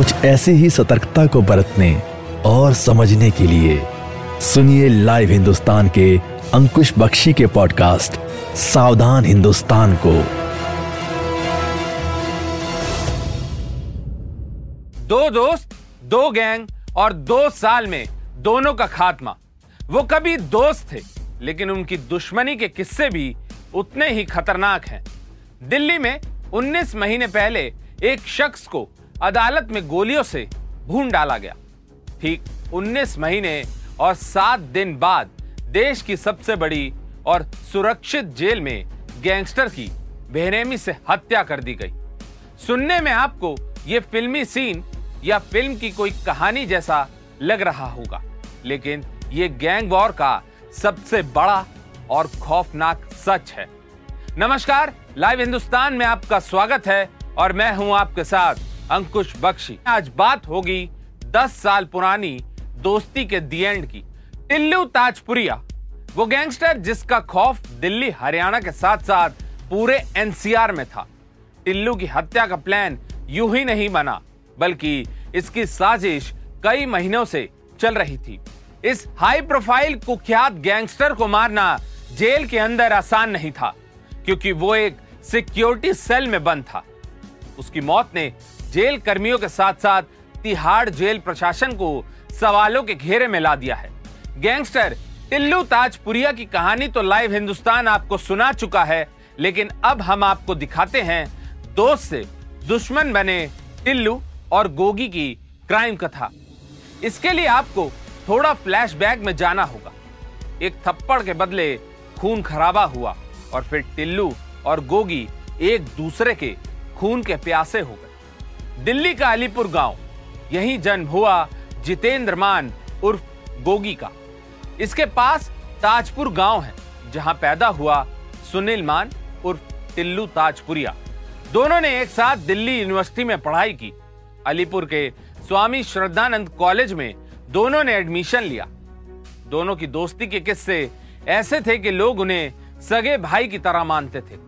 कुछ ऐसी ही सतर्कता को बरतने और समझने के लिए सुनिए लाइव हिंदुस्तान के अंकुश बख्शी के पॉडकास्ट, सावधान हिंदुस्तान को। दो दोस्त, दो गैंग और दो साल में दोनों का खात्मा। वो कभी दोस्त थे, लेकिन उनकी दुश्मनी के किस्से भी उतने ही खतरनाक हैं। दिल्ली में 19 महीने पहले एक शख्स को अदालत में गोलियों से भून डाला गया। ठीक 19 महीने और सात दिन बाद देश की सबसे बड़ी और सुरक्षित जेल में गैंगस्टर की बेरहमी से हत्या कर दी गई। सुनने में आपको ये फिल्मी सीन या फ़िल्म की कोई कहानी जैसा लग रहा होगा, लेकिन ये गैंग वॉर का सबसे बड़ा और खौफनाक सच है। नमस्कार, लाइव हिंदुस्तान में आपका स्वागत है और मैं हूँ आपके साथ अंकुश बख्शी। आज बात होगी 10 साल पुरानी दोस्ती के दी एंड की। टिल्लू ताजपुरिया, वो गैंगस्टर जिसका खौफ दिल्ली, हरियाणा के साथ साथ पूरे एनसीआर में था। टिल्लू की हत्या का प्लान यूँ ही नहीं बना, बल्कि इसकी साजिश कई महीनों से चल रही थी। इस हाई प्रोफ़ाइल कुख्यात गैंगस्टर को मारना जेल के अंदर आसान नहीं था, क्योंकि वो एक सिक्योरिटी सेल में बंद था। उसकी मौत ने जेल कर्मियों के साथ साथ तिहाड़ जेल प्रशासन को सवालों के घेरे में ला दिया है। गैंगस्टर टिल्लू ताजपुरिया की कहानी तो लाइव हिंदुस्तान आपको सुना चुका है, लेकिन अब हम आपको दिखाते हैं दोस्त से दुश्मन बने टिल्लू और गोगी की क्राइम कथा। इसके लिए आपको थोड़ा फ्लैशबैक में जाना होगा। एक थप्पड़ के बदले खून खराबा हुआ और फिर टिल्लू और गोगी एक दूसरे के खून के प्यासे हो गए। दिल्ली का अलीपुर गाँव। यही जन्म हुआ जितेंद्र मान उर्फ़ गोगी का। इसके पास ताजपुर गाँव है, जहाँ पैदा हुआ सुनील मान उर्फ़ टिल्लू ताजपुरिया। दोनों ने एक साथ दिल्ली यूनिवर्सिटी में पढ़ाई की। अलीपुर के स्वामी श्रद्धानंद कॉलेज में दोनों ने एडमिशन लिया। दोनों की दोस्ती के किस्से ऐसे थे कि लोग उन्हें सगे भाई की तरह मानते थे।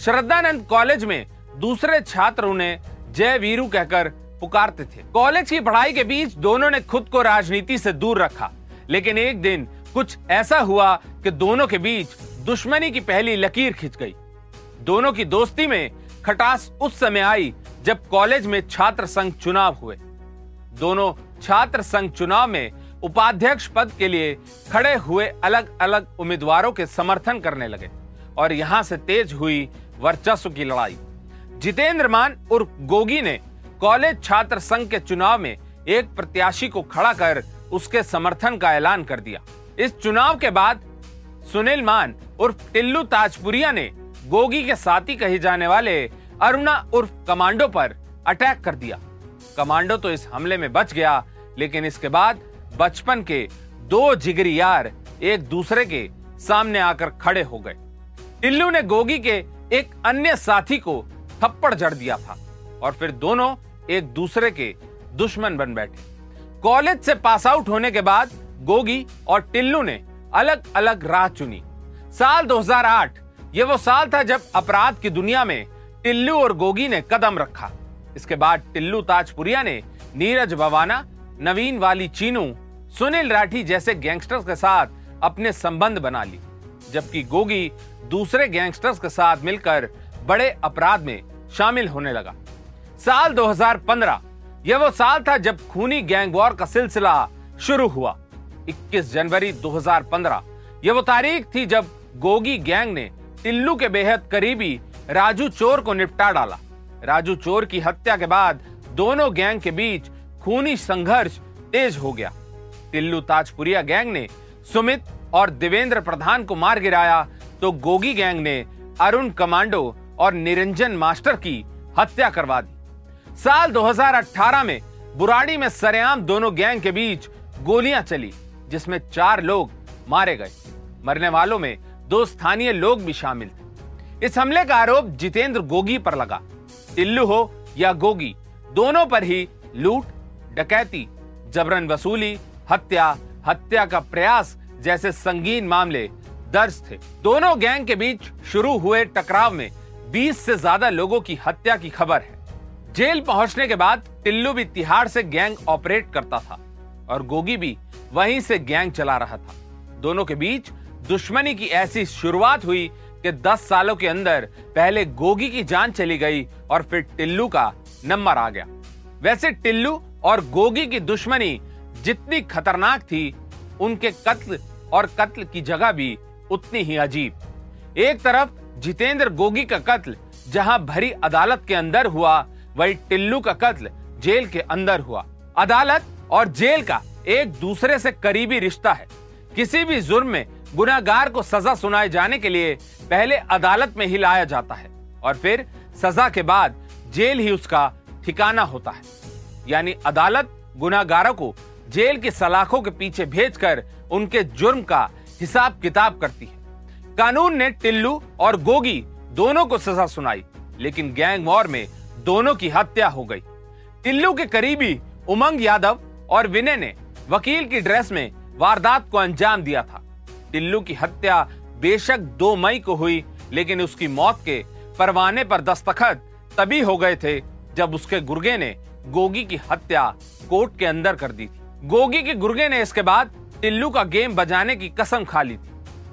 श्रद्धानंद कॉलेज में दूसरे छात्र उन्हें जय वीरू कहकर पुकारते थे। कॉलेज की पढ़ाई के बीच दोनों ने खुद को राजनीति से दूर रखा। लेकिन एक दिन कुछ ऐसा हुआ कि दोनों के बीच दुश्मनी की पहली लकीर खिंच गई। दोनों की दोस्ती में खटास उस समय आई जब कॉलेज में छात्र संघ चुनाव हुए। दोनों छात्र संघ चुनाव में उपाध्यक्ष पद के लिए खड़े हुए अलग अलग उम्मीदवारों के समर्थन करने लगे और यहाँ से तेज हुई वर्चस्व की लड़ाई। जितेंद्र मान उर्फ़ गोगी ने कॉलेज छात्र संघ के चुनाव में एक प्रत्याशी को खड़ा कर उसके समर्थन का ऐलान कर दिया। इस चुनाव के बाद सुनील मान उर्फ़ टिल्लू ताजपुरिया ने गोगी के साथी कहे जाने वाले अरुणा उर्फ़ कमांडो पर अटैक कर दिया। कमांडो तो इस हमले में बच गया, लेकिन इसके बाद बचपन के दो जिगरी यार एक दूसरे के सामने आकर खड़े हो गए। टिल्लू ने गोगी के एक अन्य साथी को थप्पड़ जड़ दिया था और फिर दोनों एक दूसरे के दुश्मन बन बैठे। कॉलेज से पास आउट होने के बाद गोगी और टिल्लू ने अलग अलग राह चुनी। साल 2008 ये वो साल था जब अपराध की दुनिया में टिल्लू और गोगी ने कदम रखा। इसके बाद टिल्लू ताजपुरिया ने नीरज बवाना नवीन वाली चीनू, सुनील राठी जैसे गैंगस्टर्स के साथ अपने संबंध बना ली जबकि गोगी दूसरे गैंगस्टर्स के साथ मिलकर बड़े अपराध में शामिल होने लगा। साल 2015 यह वो साल था जब खूनी गैंग वॉर का सिलसिला शुरू हुआ। 21 जनवरी 2015 यह वो तारीख थी जब गोगी गैंग ने टिल्लू के बेहद करीबी राजू चोर को निपटा डाला। राजू चोर की हत्या के बाद दोनों गैंग के बीच खूनी संघर्ष तेज हो गया। टिल्लू ताजपुरिया गैंग ने सुमित और देवेंद्र प्रधान को मार गिराया तो गोगी गैंग ने अरुण कमांडो और निरंजन मास्टर की हत्या करवा दी। साल 2018 में बुराड़ी में सरेआम दोनों गैंग के बीच गोलियाँ चली, जिसमें चार लोग मारे गए। मरने वालों में दो स्थानीय लोग भी शामिल थे। इस हमले का आरोप जितेंद्र गोगी पर लगा। टिल्लू हो या गोगी, दोनों पर ही लूट, डकैती, जबरन वसूली, हत्या हत्या का प्रयास जैसे संगीन मामले दर्ज थे। दोनों गैंग के बीच शुरू हुए टकराव में 20 से ज़्यादा लोगों की हत्या की खबर है। जेल पहुँचने के बाद टिल्लू भी तिहाड़ से गैंग ऑपरेट करता था और गोगी भी वहीं से गैंग चला रहा था। दोनों के बीच दुश्मनी की ऐसी शुरुआत हुई कि 10 सालों के अंदर पहले गोगी की जान चली गई और फिर टिल्लू का नंबर आ गया। वैसे टिल्लू और गोगी की दुश्मनी जितनी खतरनाक थी, उनके कत्ल और कत्ल की जगह भी उतनी ही अजीब। एक तरफ़ जितेंद्र गोगी का कत्ल जहाँ भरी अदालत के अंदर हुआ, वही टिल्लू का कत्ल जेल के अंदर हुआ। अदालत और जेल का एक दूसरे से करीबी रिश्ता है। किसी भी जुर्म में गुनागार को सजा सुनाए जाने के लिए पहले अदालत में ही लाया जाता है और फिर सजा के बाद जेल ही उसका ठिकाना होता है। यानी अदालत गुनागारों को जेल की सलाखों के पीछे भेजकर उनके जुर्म का हिसाब किताब करती है। कानून ने टिल्लू और गोगी दोनों को सजा सुनाई, लेकिन गैंग वॉर में दोनों की हत्या हो गई। टिल्लू के करीबी उमंग यादव और विनय ने वकील की ड्रेस में वारदात को अंजाम दिया था। टिल्लू की हत्या बेशक दो मई को हुई, लेकिन उसकी मौत के परवाने पर दस्तखत तभी हो गए थे जब उसके गुर्गे ने गोगी की हत्या कोर्ट के अंदर कर दी थी। गोगी के गुर्गे ने इसके बाद टिल्लू का गेम बजाने की कसम खा ली थी।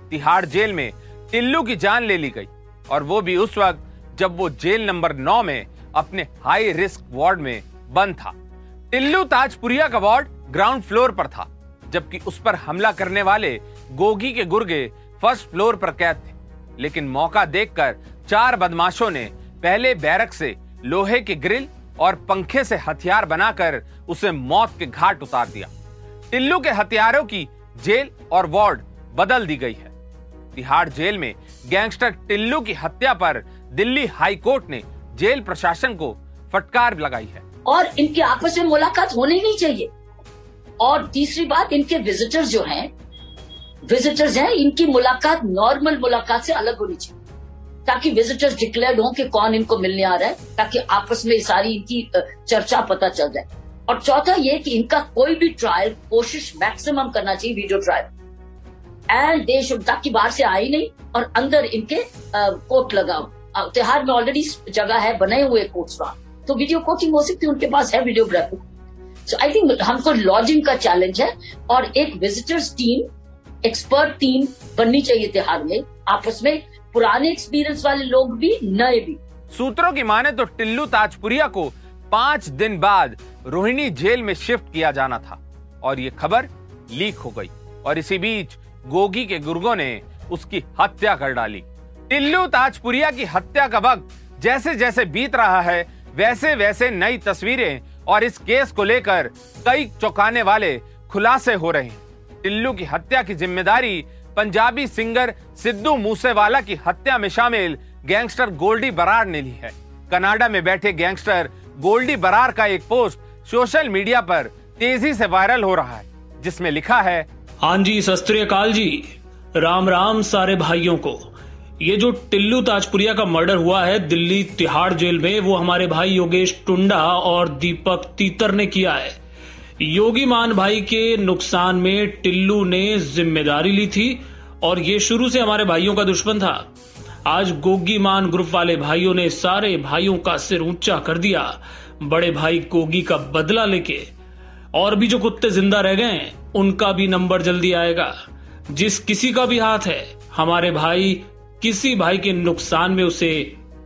तिहाड़ जेल में टिल्लू की जान ले ली गई। और वो भी उस वक्त जब वो जेल नंबर नौ में अपने हाई रिस्क वार्ड में बंद था। टिल्लू ताजपुरिया का वार्ड ग्राउंड फ्लोर पर था, जबकि उस पर हमला करने वाले गोगी के गुर्गे फ़र्स्ट फ्लोर पर कैद थे। लेकिन मौका देखकर चार बदमाशों ने पहले बैरक से लोहे के ग्रिल और पंखे से हथियार बनाकर उसे मौत के घाट उतार दिया। टिल्लू के हथियारों की जेल और वार्ड बदल दी गई है। तिहाड़ जेल में गैंगस्टर टिल्लू की हत्या पर दिल्ली हाई कोर्ट ने जेल प्रशासन को फटकार लगाई है। और इनके आपस में मुलाकात होनी नहीं चाहिए। और तीसरी बात, इनके विजिटर्स जो हैं विजिटर्स हैं, इनकी मुलाकात नॉर्मल मुलाकात से अलग होनी चाहिए। ताकि विजिटर्स डिक्लेयर हो कि कौन इनको मिलने आ रहा है, ताकि आपस में सारी इनकी चर्चा पता चल जाए। और चौथा ये कि इनका कोई भी ट्रायल कोशिश मैक्सिमम करना चाहिए video trial and they should ताकि बाहर से आए नहीं और अंदर इनके कोर्ट लगाओ त्योहार में ऑलरेडी जगह है, बने हुए कोर्ट्स वहाँ। तो वीडियो कोचिंग हो सकती है, उनके पास है वीडियोग्राफी सो आई थिंक हमको लॉजिंग का चैलेंज है और एक विजिटर्स टीम एक्सपर्ट टीम बननी चाहिए त्योहार में। आपस में पुराने एक्सपीरियंस वाले लोग भी, नए भी। सूत्रों की माने तो टिल्लू ताजपुरिया को पाँच दिन बाद रोहिणी जेल में शिफ्ट किया जाना था। और ये खबर लीक हो गई। और इसी बीच गोगी के गुर्गों ने उसकी हत्या कर डाली। टिल्लू ताजपुरिया की हत्या का वक्त जैसे जैसे बीत रहा है वैसे वैसे नई तस्वीरें और इस केस को लेकर कई चौंकाने वाले खुलासे हो रहे हैं। टिल्लू की हत्या की ज़िम्मेदारी पंजाबी सिंगर सिद्धू मूसेवाला की हत्या में शामिल गैंगस्टर गोल्डी बरार ने ली है। कनाडा में बैठे गैंगस्टर गोल्डी बरार का एक पोस्ट सोशल मीडिया पर तेज़ी से वायरल हो रहा है, जिसमें लिखा है हाँ जी सस्त्रीकाल जी, राम राम सारे भाइयों को। ये जो टिल्लू ताजपुरिया का मर्डर हुआ है, दिल्ली तिहाड़ जेल में, वो हमारे भाई योगेश टुंडा और दीपक तीतर ने किया है। योगी मान भाई के नुकसान में टिल्लू ने ज़िम्मेदारी ली थी और ये शुरू से हमारे भाइयों का दुश्मन था। आज गोगी मान ग्रुप वाले भाइयों ने सारे भाइयों का सिर ऊँचा कर दिया। बड़े भाई गोगी का बदला लेके और भी जो कुत्ते ज़िंदा रह गए उनका भी नंबर जल्दी आएगा। जिस किसी का भी हाथ है, हमारे भाई, किसी भाई के नुकसान में उसे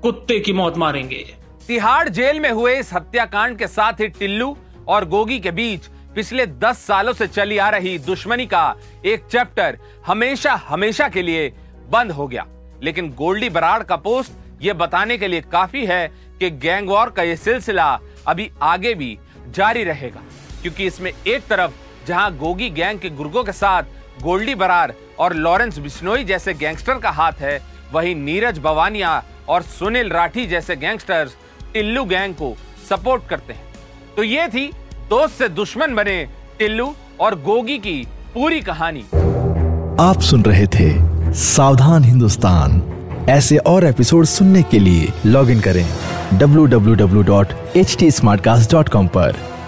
कुत्ते की मौत मारेंगे। तिहाड़ जेल में हुए इस हत्याकांड के साथ ही टिल्लू और गोगी के बीच पिछले दस सालों से चली आ रही दुश्मनी का एक चैप्टर हमेशा हमेशा के लिए बंद हो गया। लेकिन गोल्डी बराड़ का पोस्ट ये बताने के लिए काफ़ी है कि गैंग वॉर का ये सिलसिला अभी आगे भी जारी रहेगा। क्योंकि इसमें एक तरफ़ जहाँ गोगी गैंग के गुर्गों के साथ गोल्डी बरार और लॉरेंस बिश्नोई जैसे गैंगस्टर का हाथ है, वहीं नीरज बवानिया और सुनील राठी जैसे गैंगस्टर्स टिल्लू गैंग को सपोर्ट करते हैं। तो ये थी दोस्त से दुश्मन बने टिल्लू और गोगी की पूरी कहानी। आप सुन रहे थे सावधान हिंदुस्तान। ऐसे और एपिसोड सुनने के लिए लॉग इन करें www.htsmartcast.com पर।